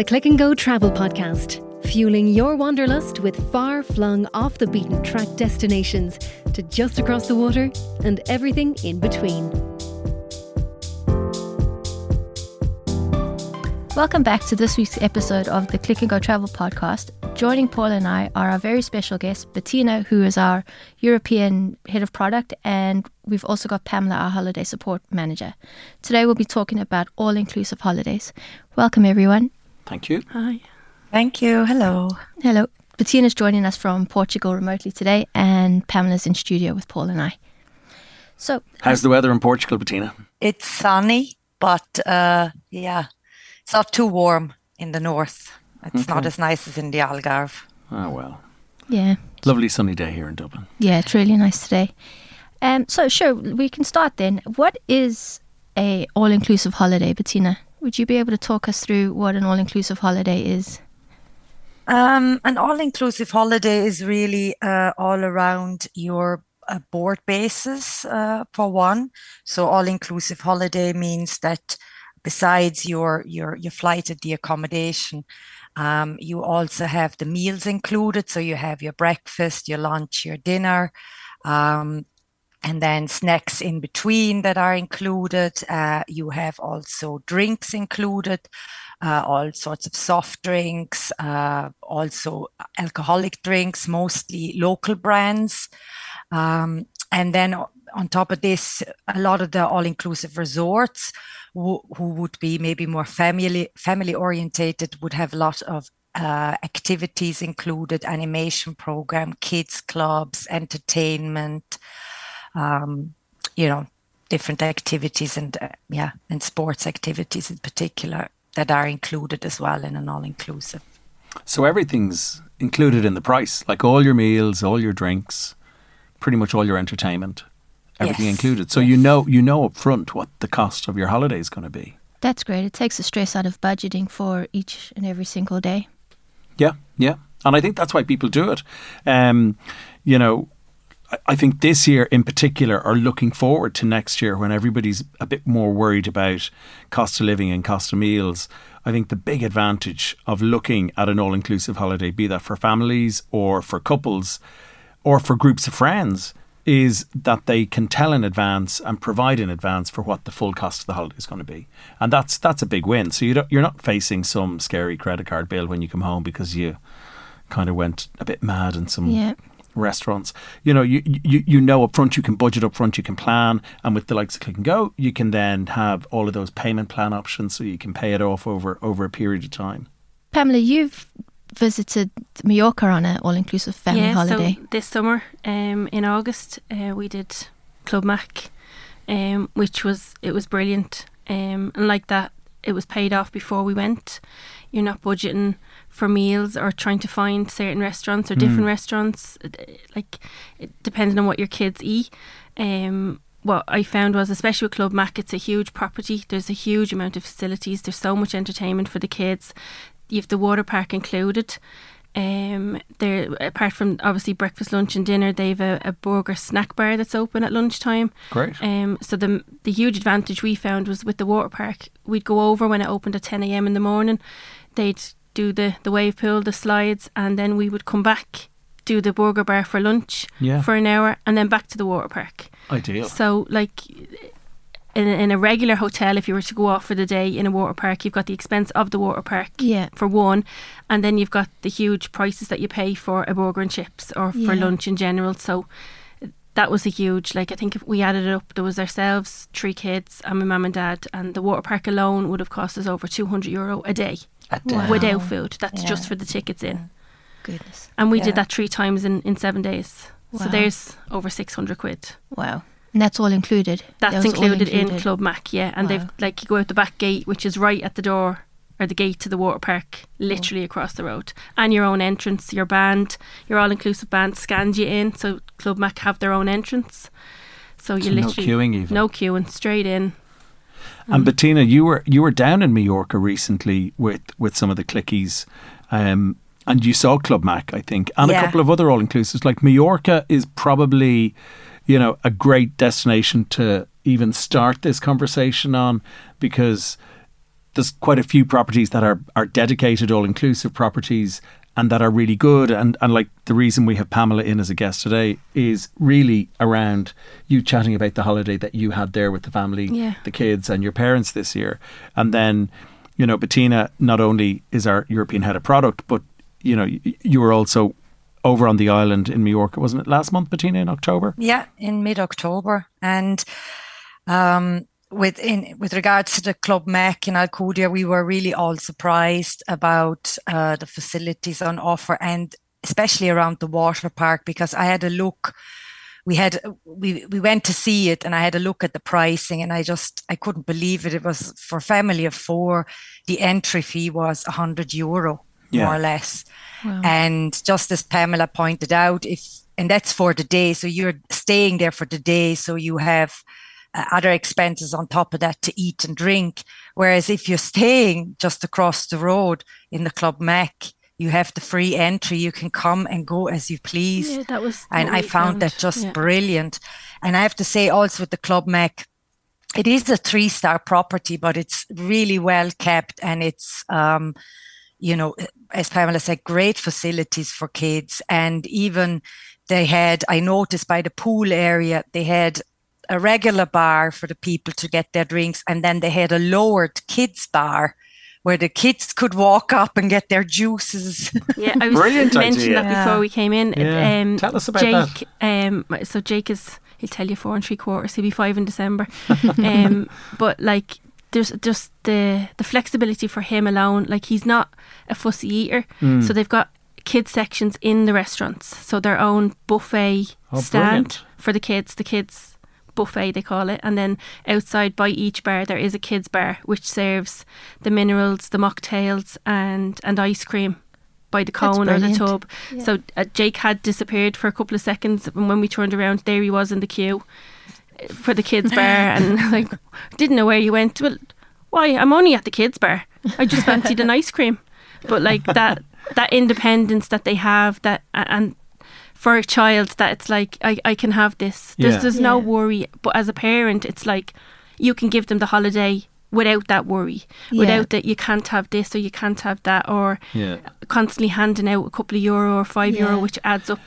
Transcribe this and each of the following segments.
the Click and Go Travel Podcast, fueling your wanderlust with far flung off the beaten track destinations to just across the water and everything in between. Welcome back to this week's episode of the Click and Go Travel Podcast. Joining Paul and I are our very special guest, Bettina, who is our European head of product, and we've also got Pamela, our holiday support manager. Today we'll be talking about all inclusive holidays. Welcome, everyone. Thank you. Hi. Thank you. Hello. Hello. Bettina's joining us from Portugal remotely today, and Pamela's in studio with Paul and I. So, how's the weather in Portugal, Bettina? It's sunny, but uh, yeah, it's not too warm in the north. It's okay. not as nice as in the Algarve. Oh well. Yeah. Lovely sunny day here in Dublin. Yeah, it's really nice today. Um, so sure, we can start then. What is a all-inclusive holiday, Bettina? Would you be able to talk us through what an all inclusive holiday is? Um, an all inclusive holiday is really uh, all around your uh, board basis, uh, for one. So, all inclusive holiday means that besides your, your, your flight and the accommodation, um, you also have the meals included. So, you have your breakfast, your lunch, your dinner. Um, and then snacks in between that are included. Uh, you have also drinks included, uh, all sorts of soft drinks, uh, also alcoholic drinks, mostly local brands. Um, and then on top of this, a lot of the all-inclusive resorts who, who would be maybe more family family orientated would have a lot of uh, activities included, animation program, kids clubs, entertainment um, you know, different activities and uh, yeah, and sports activities in particular that are included as well in an all-inclusive. So everything's included in the price, like all your meals, all your drinks, pretty much all your entertainment, everything yes. included. So yes. you know you know up front what the cost of your holiday is going to be. That's great. It takes the stress out of budgeting for each and every single day. Yeah, yeah, and I think that's why people do it. Um, you know, I think this year in particular are looking forward to next year when everybody's a bit more worried about cost of living and cost of meals. I think the big advantage of looking at an all inclusive holiday, be that for families or for couples or for groups of friends, is that they can tell in advance and provide in advance for what the full cost of the holiday is going to be, and that's that's a big win. So you you're not facing some scary credit card bill when you come home because you kind of went a bit mad and some yeah restaurants. You know, you, you you know up front, you can budget up front, you can plan, and with the likes of Click and Go, you can then have all of those payment plan options, so you can pay it off over over a period of time. Pamela, you've visited Mallorca on an all-inclusive family yeah, holiday. So this summer, um, in August, uh, we did Club Mac, um, which was it was brilliant, um, and like that, it was paid off before we went. You're not budgeting for meals or trying to find certain restaurants or different mm. restaurants, like depending on what your kids eat. Um, what I found was, especially with Club Mac, it's a huge property. There's a huge amount of facilities. There's so much entertainment for the kids. You have the water park included. Um, there apart from obviously breakfast, lunch, and dinner, they've a, a burger snack bar that's open at lunchtime. Great. Um, so the the huge advantage we found was with the water park. We'd go over when it opened at ten a.m. in the morning. They'd do the, the wave pool, the slides, and then we would come back, do the burger bar for lunch yeah. for an hour, and then back to the water park. Ideal. So, like, in, in a regular hotel, if you were to go off for the day in a water park, you've got the expense of the water park yeah. for one, and then you've got the huge prices that you pay for a burger and chips or yeah. for lunch in general. So, that was a huge like I think if we added it up there was ourselves three kids and my mum and dad and the water park alone would have cost us over 200 euro a day wow. without food. That's yeah. just for the tickets in. Goodness. And we yeah. did that three times in, in seven days. Wow. So there's over 600 quid. Wow. And that's all included? That's that included, included, in Club Mac, yeah. And wow. they've, like, you go out the back gate, which is right at the door or the gate to the water park, literally oh. across the road. And your own entrance, your band, your all inclusive band scans you in. So Club Mac have their own entrance. So you so literally no queuing even. No queuing, straight in. And Bettina, you were you were down in Mallorca recently with with some of the clickies. Um, and you saw Club Mac, I think, and yeah. a couple of other all inclusives. Like Mallorca is probably, you know, a great destination to even start this conversation on because there's quite a few properties that are are dedicated all inclusive properties and that are really good and and like the reason we have Pamela in as a guest today is really around you chatting about the holiday that you had there with the family Yeah. the kids and your parents this year and then you know Bettina not only is our European head of product but you know you, you were also over on the island in Mallorca wasn't it last month Bettina in October Yeah, in mid-October. And um, with in with regards to the Club Mac in Alcudia, we were really all surprised about uh, the facilities on offer, and especially around the water park because I had a look. We had we we went to see it, and I had a look at the pricing, and I just I couldn't believe it. It was for family of four. The entry fee was hundred euro, Yeah. more or less. And just as Pamela pointed out, if and that's for the day, so you're staying there for the day, so you have uh, other expenses on top of that to eat and drink. Whereas if you're staying just across the road in the Club Mac, you have the free entry. You can come and go as you please. Yeah, that was. and I we found, that just Yeah. brilliant. And I have to say also with the Club Mac, it is a three star property, but it's really well kept and it's um, you know, as Pamela said, great facilities for kids. And even they had, I noticed by the pool area, they had a regular bar for the people to get their drinks, and then they had a lowered kids bar where the kids could walk up and get their juices. Yeah, I was Brilliant mentioned idea. that Yeah. before we came in. Yeah. Um, Tell us about Jake, Um, so Jake is he'll tell you four and three quarters. He'll be five in December. um, but like there's just the the flexibility for him alone. Like he's not a fussy eater, Hmm. so they've got kids sections in the restaurants, so their own buffet Oh, stand brilliant. for the kids. The kids buffet they call it and then outside by each bar there is a kids bar which serves the minerals the mocktails and and ice cream by the cone or the tub Yeah. so uh, Jake had disappeared for a couple of seconds and when we turned around there he was in the queue for the kids bar and like didn't know where you went well why I'm only at the kids bar I just fancied an ice cream but like that that independence that they have that and for a child that it's like I, I can have this there's, Yeah. there's no Yeah. worry but as a parent it's like you can give them the holiday without that worry Yeah. without that you can't have this or you can't have that or yeah constantly handing out a couple of euro or five Yeah. euro which adds up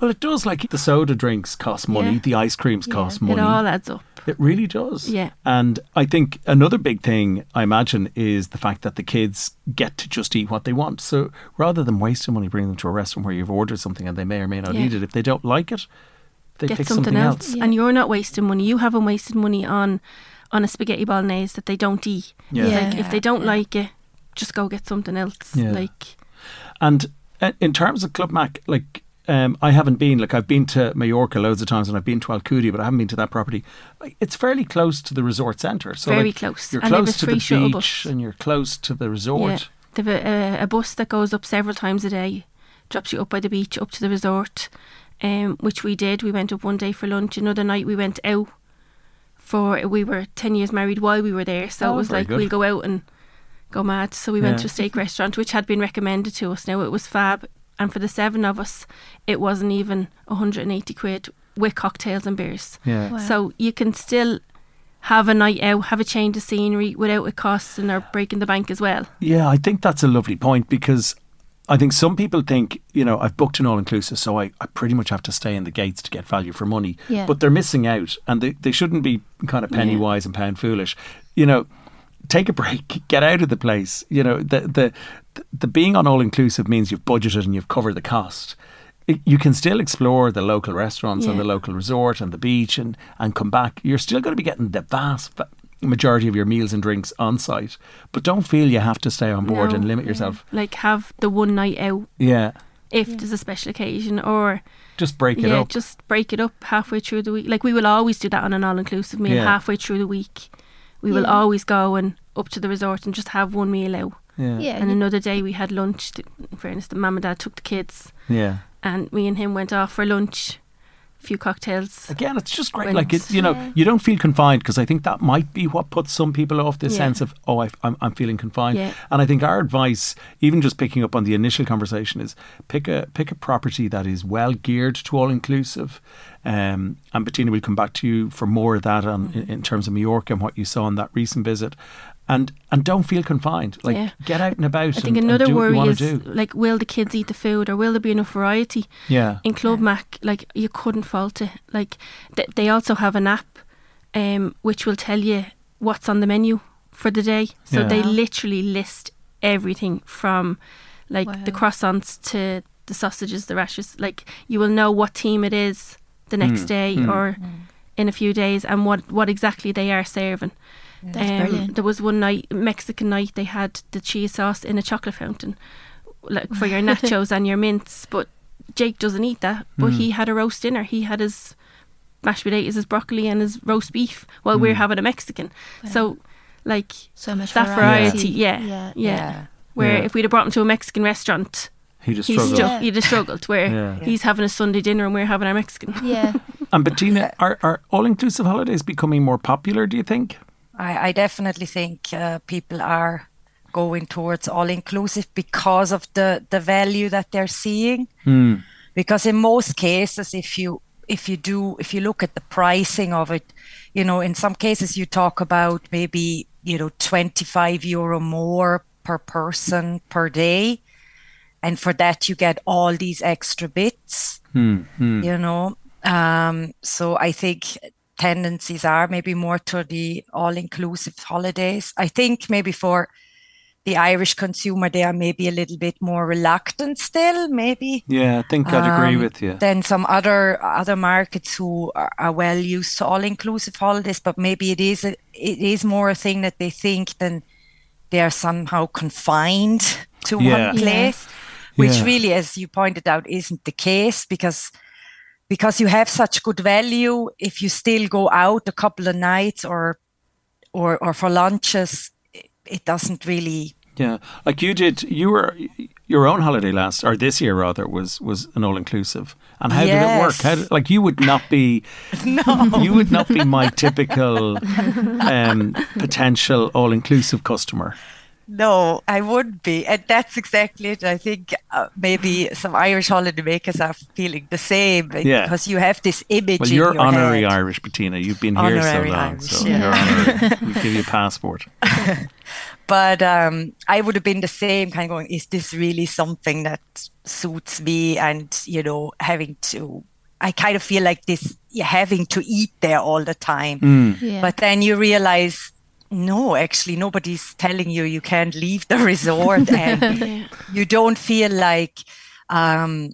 Well, it does. Like the soda drinks cost money, Yeah. the ice creams Yeah. cost it all adds up It really does. Yeah. And I think another big thing I imagine is the fact that the kids get to just eat what they want. So rather than wasting money bringing them to a restaurant where you've ordered something and they may or may not Yeah. eat it, if they don't like it, they get pick something, else, Yeah. and you're not wasting money you haven't wasted money on on a spaghetti bolognese that they don't eat Yeah. Yeah. like if they don't Yeah. like it just go get something else Yeah. like And uh, in terms of Club Mac, like um, I haven't been. Like I've been to Mallorca loads of times, and I've been to Alcudia, but I haven't been to that property. It's fairly close to the resort centre. So Very like, close. You're And close to the beach, bus. and you're close to the resort. Yeah, they've a, a, bus that goes up several times a day, drops you up by the beach, up to the resort, um, which we did. We went up one day for lunch. Another night we went out for. We were ten years married while we were there, so Oh, it was like good. we'll go out and go mad. So we went to a steak restaurant, which had been recommended to us. Now it was fab, and for the seven of us, it wasn't even 180 quid with cocktails and beers. Yeah. Wow. So you can still have a night out, have a change of scenery without it costing or breaking the bank as well. Yeah, I think that's a lovely point because I think some people think, you know, I've booked an all inclusive, so I, I pretty much have to stay in the gates to get value for money. Yeah. But they're missing out and they, they shouldn't be kind of penny wise and pound foolish. You know, take a break, get out of the place. You know, the the the being on all inclusive means you've budgeted and you've covered the cost. It- You can still explore the local restaurants and the local resort and the beach and, and come back. You're still going to be getting the vast majority of your meals and drinks on site, but don't feel you have to stay on board No. and limit yourself. Like have the one night out Yeah, if there's a special occasion or just break it yeah, up. just break it up halfway through the week. Like we will always do that on an all inclusive meal Yeah. halfway through the week. We will always go and up to the resort and just have one meal out. Yeah, Yeah. And another day we had lunch. To, in fairness, the mum and dad took the kids yeah. and me and him went off for lunch, a few cocktails. Again, it's just great. When like it, it's- you know, Yeah. you don't feel confined because I think that might be what puts some people off. This Yeah. sense of oh, I, I'm I'm feeling confined. Yeah. And I think our advice, even just picking up on the initial conversation, is pick a pick a property that is well geared to all inclusive. Um, and Bettina will come back to you for more of that on, in, in terms of Mallorca and what you saw on that recent visit. And and don't feel confined. Like Yeah. get out and about. I think and, another and do what you worry is do. like, will the kids eat the food or will there be enough variety? yeah, In Club Mac, like you couldn't fault it. Like th- they also have an app, um, which will tell you what's on the menu for the day. So Yeah. they literally list everything from like the croissants to the sausages, the rashers. Like you will know what team it is the next Mm, day mm. or in a few days and what what exactly they are serving. That's Um, brilliant. There was one night, Mexican night, they had the cheese sauce in a chocolate fountain, like for your nachos and your mints. But Jake doesn't eat that. But Mm. he had a roast dinner. He had his mashed potatoes, his broccoli, and his roast beef while Mm. we're having a Mexican. So, like So much that variety, yeah, yeah. yeah. Where Yeah. if we'd have brought him to a Mexican restaurant, he just he's struggled. still Yeah. he'd have struggled. Where Yeah. he's having a Sunday dinner and we're having our Mexican. Yeah. And Bettina, are, are all inclusive holidays becoming more popular? Do you think? I, I definitely think uh, people are going towards all inclusive because of the the value that they're seeing. Mm. Because in most cases, if you if you do if you look at the pricing of it, you know, in some cases you talk about maybe you know 25 euro more per person per day, and for that you get all these extra bits Mm. Mm. you know um so i think tendencies are maybe more to the all-inclusive holidays i think maybe for the irish consumer they are maybe a little bit more reluctant still maybe Yeah, I think I'd agree um, with you. than some other other markets who are, are well used to all-inclusive holidays but maybe it is a, it is more a thing that they think than they are somehow confined to Yeah. one Yeah. place which Yeah. really as you pointed out isn't the case because because you have such good value if you still go out a couple of nights or or or for lunches it, doesn't really Yeah, like you did. You were your own holiday last, or this year rather, was was an all inclusive. And how did it work? How did, like you would not be, no you would not be my typical um, potential all inclusive customer. No, I wouldn't be. And that's exactly it. I think uh, maybe some Irish holiday makers are feeling the same Yeah. because you have this image Well, you're your honorary head. Irish, Bettina. You've been here so Honorary long, Irish, so yeah. you're honorary. we give you a passport. But um, I would have been the same kind of going, is this really something that suits me? And, you know, having to, I kind of feel like this, you're having to eat there all the time. Mm. Yeah. But then you realize, no, actually, nobody's telling you you can't leave the resort. and Yeah. you don't feel like um,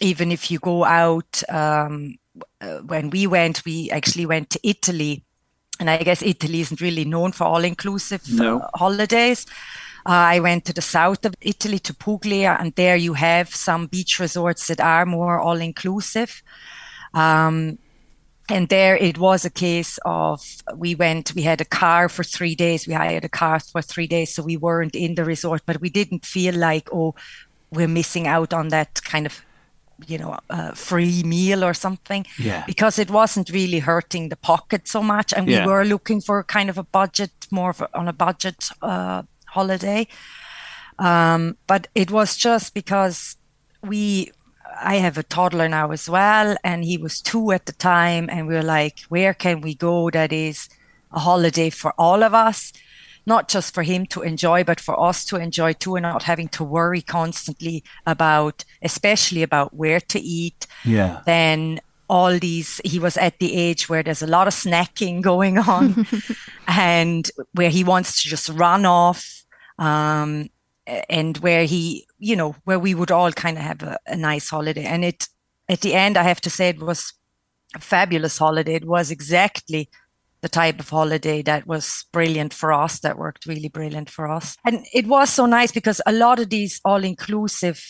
even if you go out um, uh, when we went we actually went to italy and i guess italy isn't really known for all inclusive No. uh, holidays uh, i went to the south of italy to puglia and there you have some beach resorts that are more all inclusive um, and there it was a case of we went we had a car for three days we hired a car for three days so we weren't in the resort but we didn't feel like oh we're missing out on that kind of you know uh, free meal or something Yeah. because it wasn't really hurting the pocket so much and Yeah. we were looking for kind of a budget more of a, on a budget uh, holiday um, but it was just because we I have a toddler now as well, and he was two at the time, and we were like, where can we go that is a holiday for all of us, not just for him to enjoy, but for us to enjoy too, and not having to worry constantly about, especially about where to eat. Yeah. Then all these, he was at the age where there's a lot of snacking going on, and where he wants to just run off. Um, and where he, you know, where we would all kind of have a, a nice holiday. And it, at the end, I have to say, it was a fabulous holiday. It was exactly the type of holiday that was brilliant for us, that worked really brilliant for us. And it was so nice because a lot of these all inclusive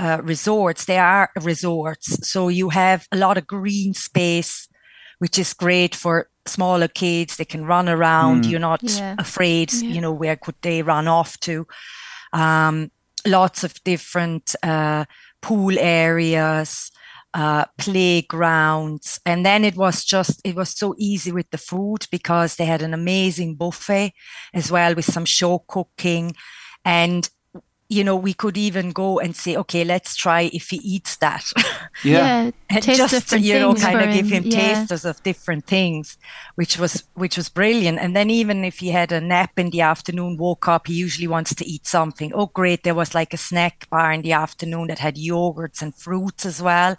uh, resorts, they are resorts. So you have a lot of green space, which is great for smaller kids. They can run around. Mm. You're not Yeah. afraid, Yeah. you know, where could they run off to? Um, lots of different uh, pool areas, uh, playgrounds. And then it was just, it was so easy with the food because they had an amazing buffet as well with some show cooking. And you know, we could even go and say, okay, let's try if he eats that. Yeah. and taste just different you know kind for of give him Yeah. tasters of different things which was which was brilliant and then even if he had a nap in the afternoon woke up he usually wants to eat something oh great there was like a snack bar in the afternoon that had yogurts and fruits as well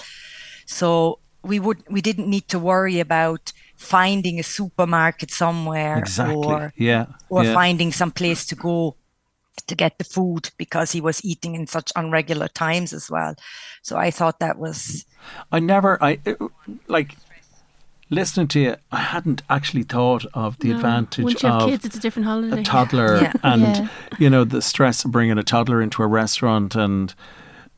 so we would we didn't need to worry about finding a supermarket somewhere Exactly. or yeah. or yeah. finding some place to go to get the food because he was eating in such unregular times as well so i thought that was I never, I it- like listening to you. I hadn't actually thought of the No. advantage Once you have of kids, it's a different holiday. a toddler Yeah. and Yeah. you know the stress of bringing a toddler into a restaurant and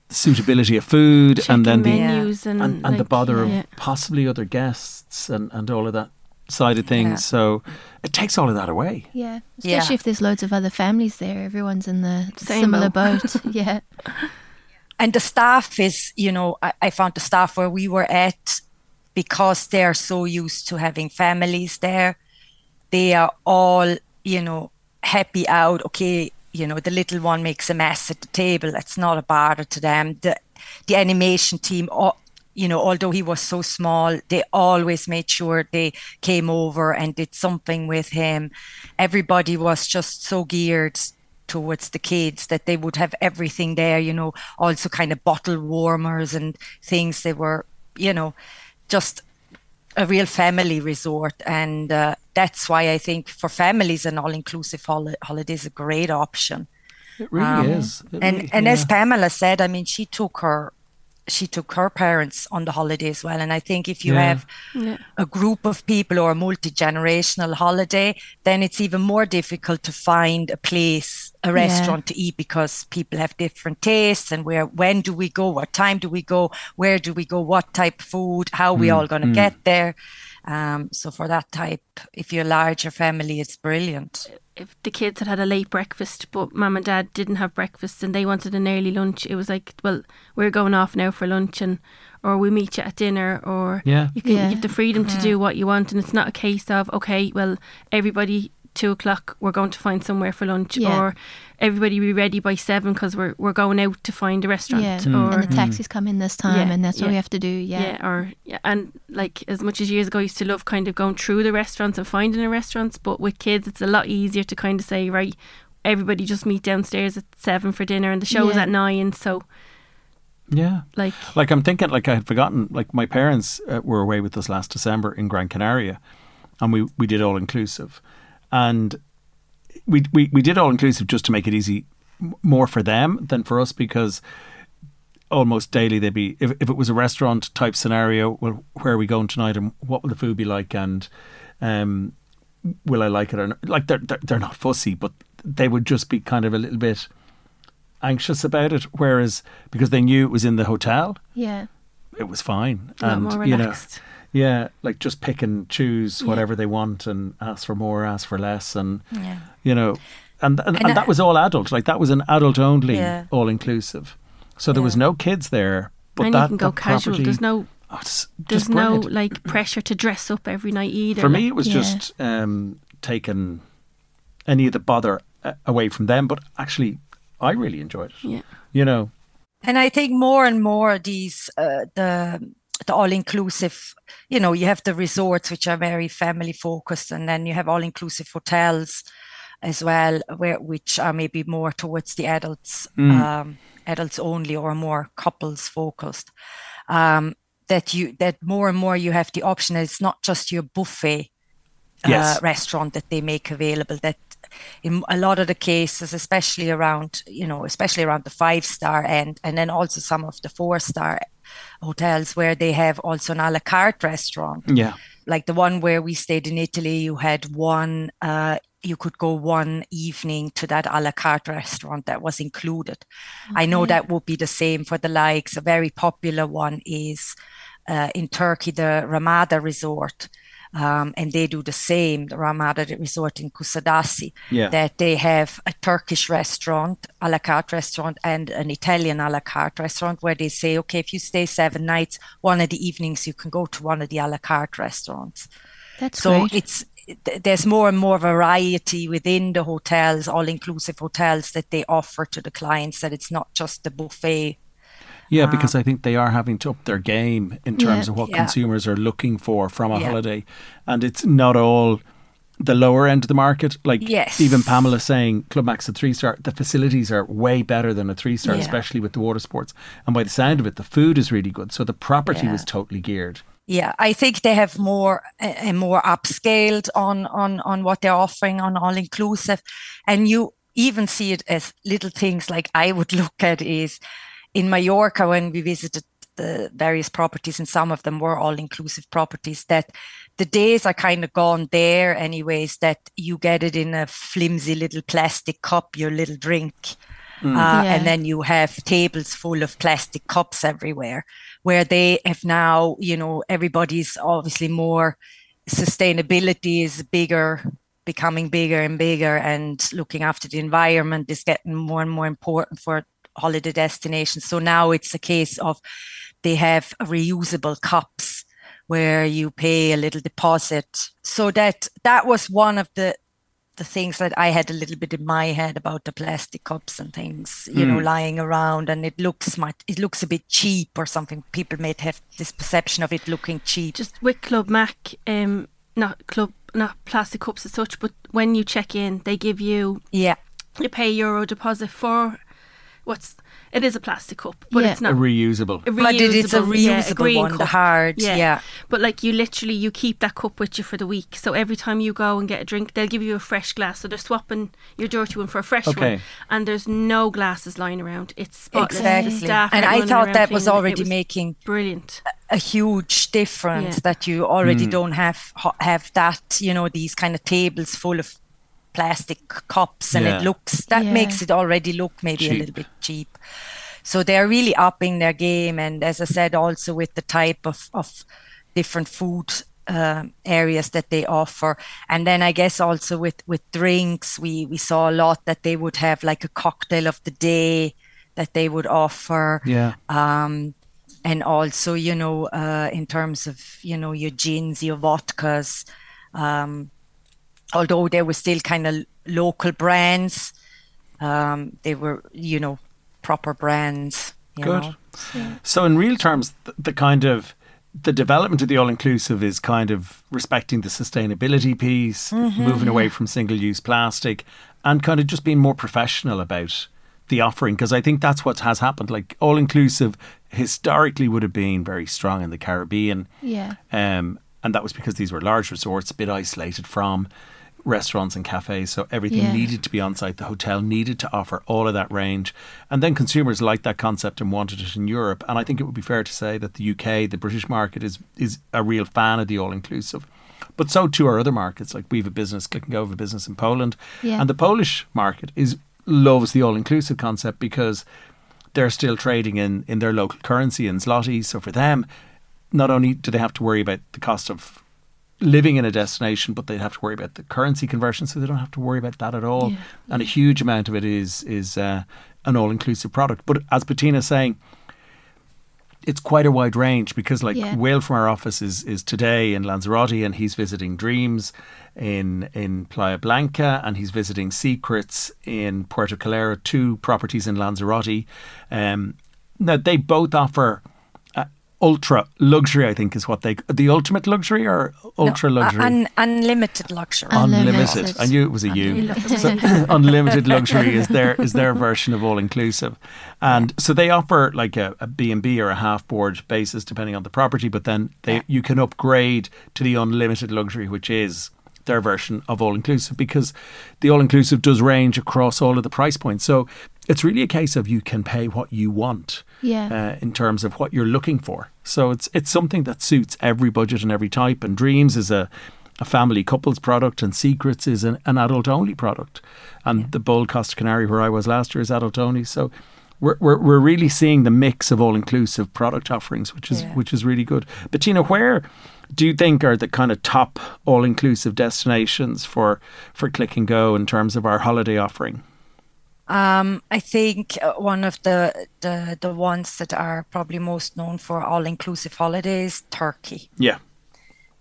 suitability of food and then the menus and, and, and the bother yeah. of possibly other guests and, and all of that side of things. Yeah. So it takes all of that away. Yeah, Yeah. especially if there's loads of other families there. Everyone's in the Same similar boat. boat. yeah, and the staff is you know I, I found the staff where we were at because they're so used to having families there they are all you know happy out okay you know the little one makes a mess at the table that's not a bother to them the the animation team all, you know although he was so small they always made sure they came over and did something with him. Everybody was just so geared towards the kids that they would have everything there you know also kind of bottle warmers and things. They were you know just a real family resort. And uh, that's why i think for families an all-inclusive hol- holiday is a great option. It really Um, is. It and really- and as pamela said i mean she took her she took her parents on the holiday as well and i think if you Yeah. have Yeah. a group of people or a multi-generational holiday then it's even more difficult to find a place a restaurant to eat because people have different tastes and where when do we go what time do we go where do we go what type of food how are we hmm. all going to hmm. get there. Um, so for that type if you're a larger family it's brilliant. If the kids had had a late breakfast, but mum and dad didn't have breakfast and they wanted an early lunch, it was like, well, we're going off now for lunch, and or we meet you at dinner, or Yeah. you can Yeah. you have the freedom to do mm-hmm. what you want, and it's not a case of okay, well, everybody two o'clock we're going to find somewhere for lunch, Yeah. or everybody be ready by seven because we're we're going out to find a restaurant, yeah. Mm. or and the taxis come in this time, Yeah, and that's what we have to do. Yeah, yeah, or yeah, and like as much as years ago, I used to love kind of going through the restaurants and finding the restaurants. But with kids, it's a lot easier to kind of say, right, everybody just meet downstairs at seven for dinner, and the show's Yeah. at nine. So yeah. like, Like I'm thinking, like I had forgotten. Like my parents uh, were away with us last December in Gran Canaria, and we we did all inclusive, and we we we did all inclusive just to make it easy, more for them than for us because almost daily they'd be if if it was a restaurant type scenario. Well, where are we going tonight, and what will the food be like, and um, will I like it or not? Like they're they're, they're not fussy, but they would just be kind of a little bit anxious about it. Whereas because they knew it was in the hotel, yeah, it was fine. and more you know. Yeah, like just pick and choose Yeah. whatever they want and ask for more, ask for less, and yeah you know, and and, And and I- that was all adult. Like that was an adult only, Yeah. all inclusive. So there was no kids there. But and that, you can go that casual. property- There's no oh, it's there's just no like pressure to dress up every night either. For me, it was Yeah. just um, taking any of the bother uh, away from them. But actually, I really enjoyed it. yeah, You know, And I think more and more of these uh, the the all inclusive, you know, you have the resorts which are very family focused, and then you have all inclusive hotels as well, where which are maybe more towards the adults, um, adults only, or more couples focused. Um, that you that more and more you have the option. It's not just your buffet Yes. uh, restaurant that they make available. That in a lot of the cases, especially around you know, especially around the five star end, and then also some of the four star hotels where they have also an a la carte restaurant. yeah, Like the one where we stayed in Italy, you had one. Uh, you could go one evening to that a la carte restaurant that was included. I know that would be the same for the likes. A very popular one is uh, in Turkey, the Ramada Resort. Um, and they do the same, the Ramada Resort in Kusadasi, yeah. that they have a Turkish restaurant, a la carte restaurant, and an Italian a la carte restaurant where they say, okay, if you stay seven nights, one of the evenings you can go to one of the a la carte restaurants. that's So great. it's there's more and more variety within the hotels, all inclusive hotels that they offer to the clients. That it's not just the buffet. Yeah, because I think they are having to up their game in terms Yeah. of what Yeah. consumers are looking for from a Yeah. holiday, and it's not all the lower end of the market. Like Yes. even Pamela saying Club Mac's a three star, the facilities are way better than a three star, Yeah. especially with the water sports. And by the sound of it, the food is really good. So the property Yeah. was totally geared. Yeah, I think they have more uh, more upscaled on on on what they're offering on all inclusive, and you even see it as little things like I would look at is in Mallorca when we visited the various properties, and some of them were all inclusive properties that. The days are kind of gone there, anyways. That you get it in a flimsy little plastic cup, your little drink, uh, Yeah. and then you have tables full of plastic cups everywhere where they have now you know everybody's obviously more sustainability is bigger becoming bigger and bigger and looking after the environment is getting more and more important for holiday destinations so now it's a case of they have reusable cups where you pay a little deposit so that that was one of the the things that I had a little bit in my head about the plastic cups and things, you know, lying around, and it looks much, it looks a bit cheap or something. People may have this perception of it looking cheap. Just with Club Mac, um, not club, not plastic cups as such, but when you check in, they give you yeah, you pay euro deposit for what's it is a plastic cup, but Yeah. it's A not reusable. a but it, it's a reusable- yeah, reusable green one, the cup. hard, yeah. But like you literally you keep that cup with you for the week. So every time you go and get a drink, they'll give you a fresh glass. So they're swapping your dirty one for a fresh Okay. one. And there's no glasses lying around. It's spotless. Exactly. The And I thought that was already was making brilliant. a huge difference Yeah. that you already mm. don't have have that, you know, these kind of tables full of plastic cups, and Yeah. it looks that Yeah. makes it already look maybe Cheap. a little bit cheap. So they're really upping their game, and as I said, also with the type of of different food um, areas that they offer, and then I guess also with with drinks, we we saw a lot that they would have like a cocktail of the day that they would offer Yeah. um, and also you know uh, in terms of you know your gins your vodkas um, although they were still kind of local brands um, they were you know proper brands you Good. know So in real terms, the, the kind of the development of the all inclusive is kind of respecting the sustainability piece, moving away from single use plastic, and kind of just being more professional about the offering. Because I think that's what has happened. Like all inclusive historically would have been very strong in the Caribbean. Yeah. Um, and that was because these were large resorts, a bit isolated from restaurants and cafes. So everything Yeah. needed to be on site. The hotel needed to offer all of that range. And then consumers liked that concept and wanted it in Europe. And I think it would be fair to say that the UK, the British market, is is a real fan of the all inclusive. But so too are other markets. Like we have a business, Click and Go have a business in Poland. Yeah. And the Polish market is loves the all inclusive concept because they're still trading in, in their local currency in zloty. So for them, not only do they have to worry about the cost of living in a destination, but they have to worry about the currency conversion, so they don't have to worry about that at all. Yeah. And a huge amount of it is is uh, an all inclusive product. But as Bettina's saying, it's quite a wide range because like Yeah. Will from our office is is today in Lanzarote and he's visiting Dreams in in Playa Blanca and he's visiting Secrets in Puerto Calero, two properties in Lanzarote. Um, now they both offer ultra luxury, I think is what they the ultimate luxury or ultra No, luxury. un- unlimited luxury Unlimited. Unlimited. I knew it was a U. Unlimited. So, unlimited luxury is their is their version of all inclusive, and so they offer like a, a B and B or a half board basis depending on the property. But then they Yeah. you can upgrade to the unlimited luxury, which is their version of all inclusive because the all inclusive does range across all of the price points. So it's really a case of you can pay what you want Yeah. uh, in terms of what you're looking for. So it's it's something that suits every budget and every type. And Dreams is a a family couples product, and Secrets is an, an adult only product. And the Bold Costa Canary, where I was last year, is adult only. So we're we're, we're really seeing the mix of all inclusive product offerings, which is Yeah. which is really good. Bettina, where do you think are the kind of top all inclusive destinations for for Click and Go in terms of our holiday offering? Um, I think uh, one of the, the the ones that are probably most known for all inclusive holidays, Turkey. Yeah.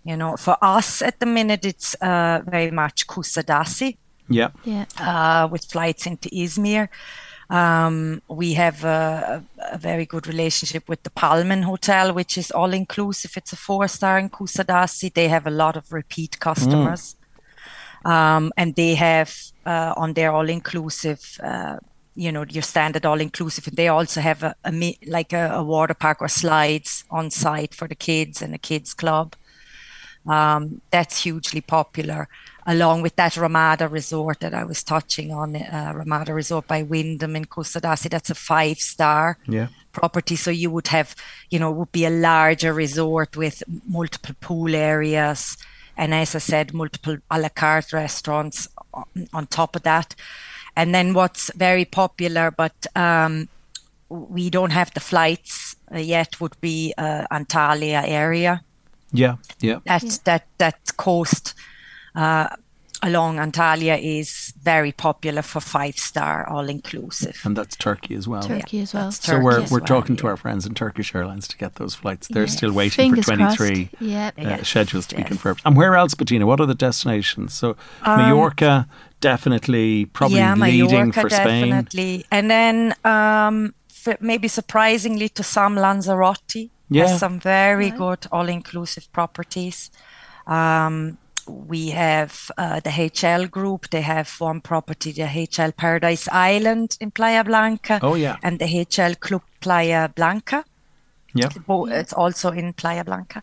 You know, for us at the minute, it's uh, very much Kusadasi Yeah. Yeah. uh, with flights into Izmir. Um, we have a, a very good relationship with the Palmen Hotel, which is all inclusive. It's a four star in Kusadasi. They have a lot of repeat customers. Um, and they have uh, on their all inclusive, uh, you know, your standard all inclusive. And they also have a, a like a, a water park or slides on site for the kids and a kids club. Um, that's hugely popular, along with that Ramada Resort that I was touching on, uh, Ramada Resort by Wyndham in Kusadasi. That's a five star Yeah. property. So you would have, you know, it would be a larger resort with multiple pool areas. And as I said, multiple a la carte restaurants on, on top of that. And then what's very popular, but um, we don't have the flights uh, yet, would be uh, Antalya area Yeah. Yeah. that that that coast along Antalya is very popular for five star all inclusive. And that's Turkey as well. Turkey as well. That's So Turkey we're we're well, talking to our friends in Turkish Airlines to get those flights. They're Yeah. still waiting Fingers for 23 crossed. Yeah. uh, Yes, schedules to be confirmed. And where else, Bettina? What are the destinations? So Mallorca, definitely, probably yeah, leading Mallorca for Spain. definitely, and then um, maybe surprisingly to some Lanzarote Yeah. has some very Right. good all inclusive properties. Um, we have uh, the HL group. They have one property, the HL Paradise Island in Playa Blanca, Oh yeah, and the HL Club Playa Blanca. yeah, It's also in Playa Blanca,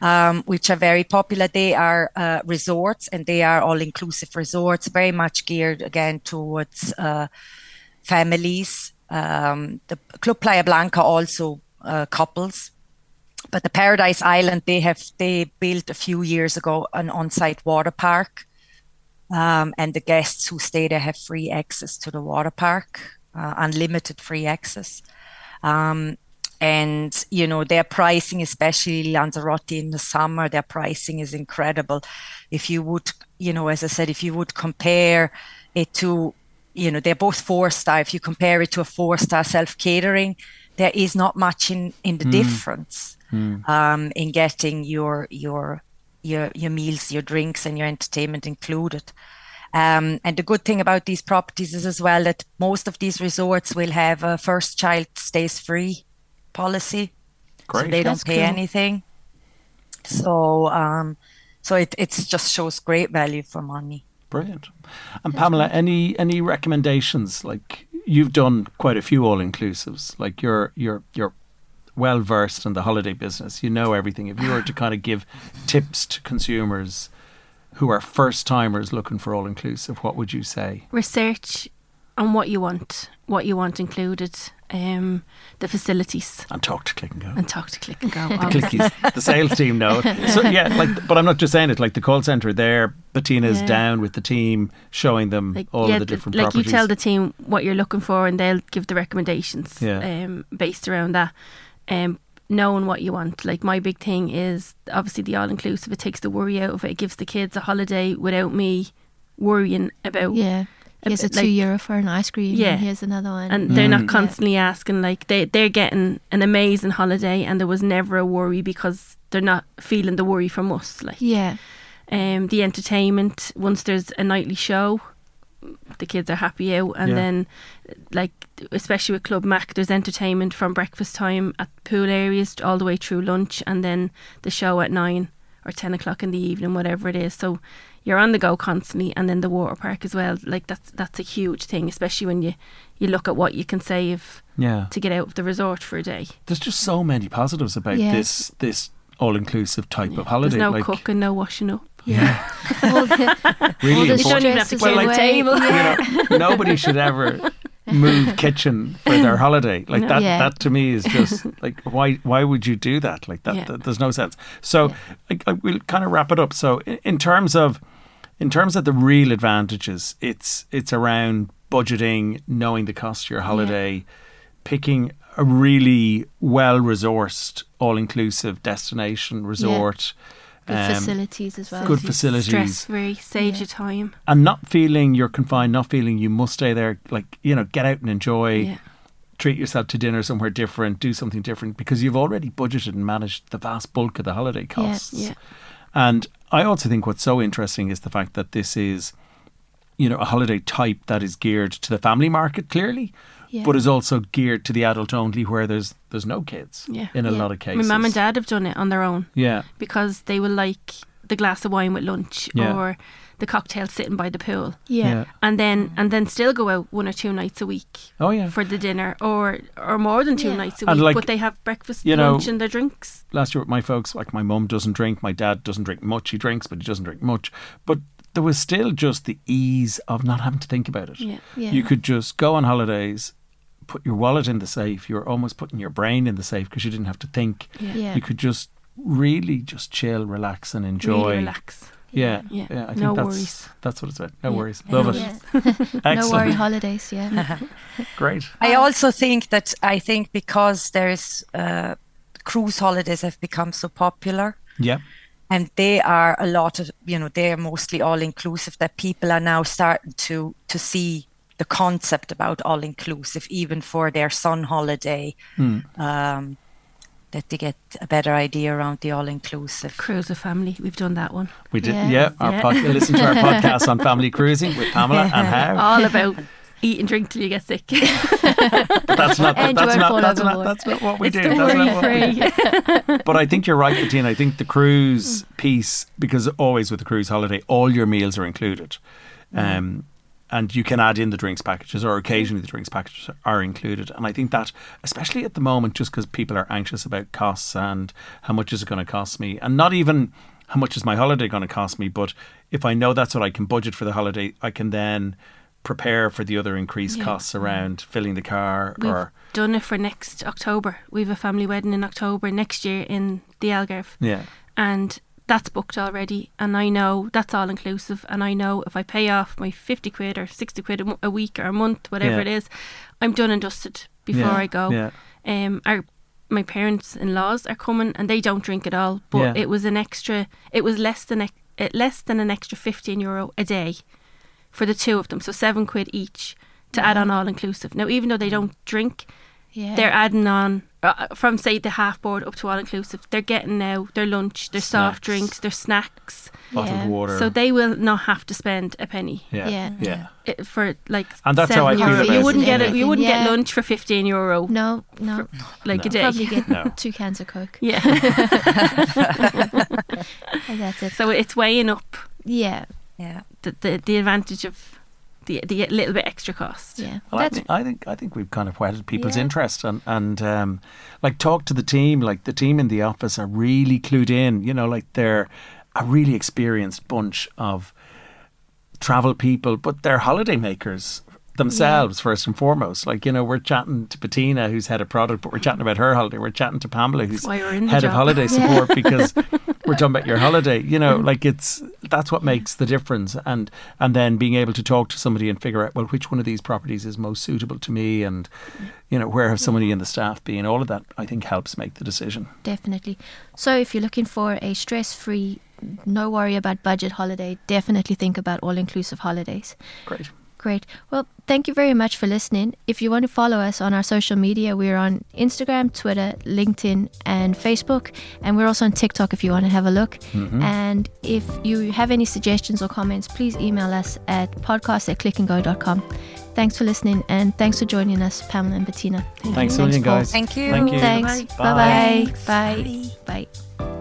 um, which are very popular. They are uh, resorts and they are all inclusive resorts, very much geared again towards uh, families. Um, the Club Playa Blanca also uh, couples. But the Paradise Island, they have they built a few years ago an on-site water park, um, and the guests who stay there have free access to the water park, uh, unlimited free access. Um, and you know their pricing, especially Lanzarote in the summer, their pricing is incredible. If you would, you know, as I said, if you would compare it to, you know, they're both four star. If you compare it to a four star self catering, there is not much in in the difference um, in getting your your your your meals, your drinks, and your entertainment included. Um, and the good thing about these properties is as well that most of these resorts will have a first child stays free policy, so great. they That's don't pay cool. anything. So um, so it it just shows great value for money. Brilliant. And Pamela, any any recommendations? Like you've done quite a few all inclusives. Like you're you're you're well versed in the holiday business. You know everything. If you were to kind of give tips to consumers who are first timers looking for all inclusive, what would you say? Research on what you want, what you want included, um, the facilities, And talk to Click and Go. and talk to Click and Go. The clickies, the sales team know. So yeah, like, but I'm not just saying it. Like the call center there, Bettina's Yeah. down with the team, showing them like all yeah, of the th- different like properties. you tell the team what you're looking for and they'll give the recommendations Yeah. um, based around that um, knowing what you want like my big thing is obviously the all-inclusive it takes the worry out of it it gives the kids a holiday without me worrying about Yeah. Here's a bit two like- euro for an ice cream. Yeah. And here's another one. and they're Mm. not Yeah. constantly asking like they, they're getting an amazing holiday and there was never a worry because they're not feeling the worry from us like yeah. um, the entertainment once there's a nightly show the kids are happy out and Yeah. then like especially with club mac there's entertainment from breakfast time at pool areas all the way through lunch and then the show at 9 or 10 o'clock in the evening whatever it is so you're on the go constantly and then the water park as well like that's that's a huge thing especially when you you look at what you can save yeah, to get out of the resort for a day there's just so many positives about Yeah. this this all inclusive type of holiday. there's no like, cooking no washing up Yeah, All the, really all the important. You don't even have to stresses clear my table. Yeah. you know, nobody should ever move kitchen for their holiday. Like No. that, Yeah. that to me is just like why? Why would you do that? Like that, Yeah. that there's no sense. So like, like, we'll kind of wrap it up. So in, in terms of, in terms of the real advantages, it's it's around budgeting, knowing the cost of your holiday, picking a really well resourced, all inclusive destination resort. Good um, facilities as well. good facilities. stress free saves Yeah. you time and not feeling you're confined, not feeling you must stay there. Like you know, get out and enjoy. yeah Treat yourself to dinner somewhere different. Do something different because you've already budgeted and managed the vast bulk of the holiday costs. yeah And I also think what's so interesting is the fact that this is, you know, a holiday type that is geared to the family market clearly, Yeah. but is also geared to the adult only, where there's there's no kids Yeah. in a Yeah. lot of cases. My mum and dad have done it on their own Yeah, because they will like the glass of wine with lunch Yeah. or the cocktail sitting by the pool. yeah. And then and then still go out one or two nights a week Oh yeah. for the dinner or or more than two Yeah. nights a And week. like, but they have breakfast, you know, lunch and their drinks. last year with my folks, like my mum doesn't drink, my dad doesn't drink much. He drinks, but he doesn't drink much. But there was still just the ease of not having to think about it. Yeah. Yeah. You could just go on holidays, put your wallet in the safe. You're almost putting your brain in the safe because you didn't have to think. Yeah. Yeah. You could just really just chill, relax, and enjoy. Really relax. Yeah, Yeah. yeah. I think No that's worries. that's what it's about. No Yeah. worries. No Love it. Yeah. no Excellent. worry holidays. Yeah. Great. I also think that I think because there's uh, cruise holidays have become so popular, Yeah. and they are a lot of you know they are mostly all inclusive that people are now starting to to see the concept about all inclusive even for their sun holiday Hmm. um, that they get a better idea around the all inclusive Cruise of family. We've done that one. We did. Yeah. Yeah. Our Yeah. Pod, listen to our podcast on family cruising with Pamela and how. All about eat and drink till you get sick. But that's not. And that's not. That's not. That's not what we it's do. the That's not what we free. But I think you're right, Bettina. I think the cruise piece, because always with the cruise holiday, all your meals are included. Um, and you can add in the drinks packages, or occasionally the drinks packages are included. And I think that, especially at the moment, just because people are anxious about costs and how much is it going to cost me, and not even how much is my holiday going to cost me, but if I know that's what I can budget for the holiday, I can then prepare for the other increased Yeah. costs around filling the car We've or done it for next October. We have a family wedding in October next year in the Algarve. yeah. and that's booked already and I know that's all inclusive and I know if I pay off my 50 quid or 60 quid a, week or a month whatever Yeah. it is I'm done and dusted before Yeah, I go yeah. um our my parents in laws are coming and they don't drink at all but Yeah. it was an extra it was less than a, uh, less than an extra 15 euro a day for the two of them so 7 quid each to add on all inclusive now even though they don't drink Yeah. they're adding on Uh, uh, from say the half board up to all inclusive. They're getting now their lunch, their soft drinks, their snacks, bottled Yeah. water. so they will not have to spend a penny yeah. Yeah. yeah. i- for like. And that's how I feel about You wouldn't get it. You wouldn't yeah. get lunch for fifteen euro No, no. like No. a day. Probably get No. two cans of Coke. Yeah. And that's it. so it's weighing up Yeah. yeah the the, the advantage of the the little bit extra cost. Yeah. Well, I That's think, I think I think we've kind of whetted people's Yeah. interest and and um, like talk to the team. Like the team in the office are really clued in. You know, like they're a really experienced bunch of travel people, but they're holiday makers themselves first and foremost. Like you know, we're chatting to Bettina, who's head of product, but we're chatting about her holiday. We're chatting to Pamela, who's why we're in the head of holiday Yeah. support because we're talking about your holiday. You know, mm-hmm. like it's that's what makes the difference, and and then being able to talk to somebody and figure out well which one of these properties is most suitable to me, and you know where have somebody in the staff been. All of that I think helps make the decision. definitely. So if you're looking for a stress-free, no worry about budget holiday, definitely think about all-inclusive holidays. Great. Great. Well, thank you very much for listening. If you want to follow us on our social media, we're on Instagram, Twitter, LinkedIn, and Facebook. And we're also on TikTok if you want to have a look. Mm-hmm. And if you have any suggestions or comments, please email us at podcast at clickandgo.com. Thanks for listening and thanks for joining us, Pamela and Bettina. Thanks a Thanks, million, Paul. guys. Thank you Thank you. Thanks. Bye. Bye-bye. Bye. Bye.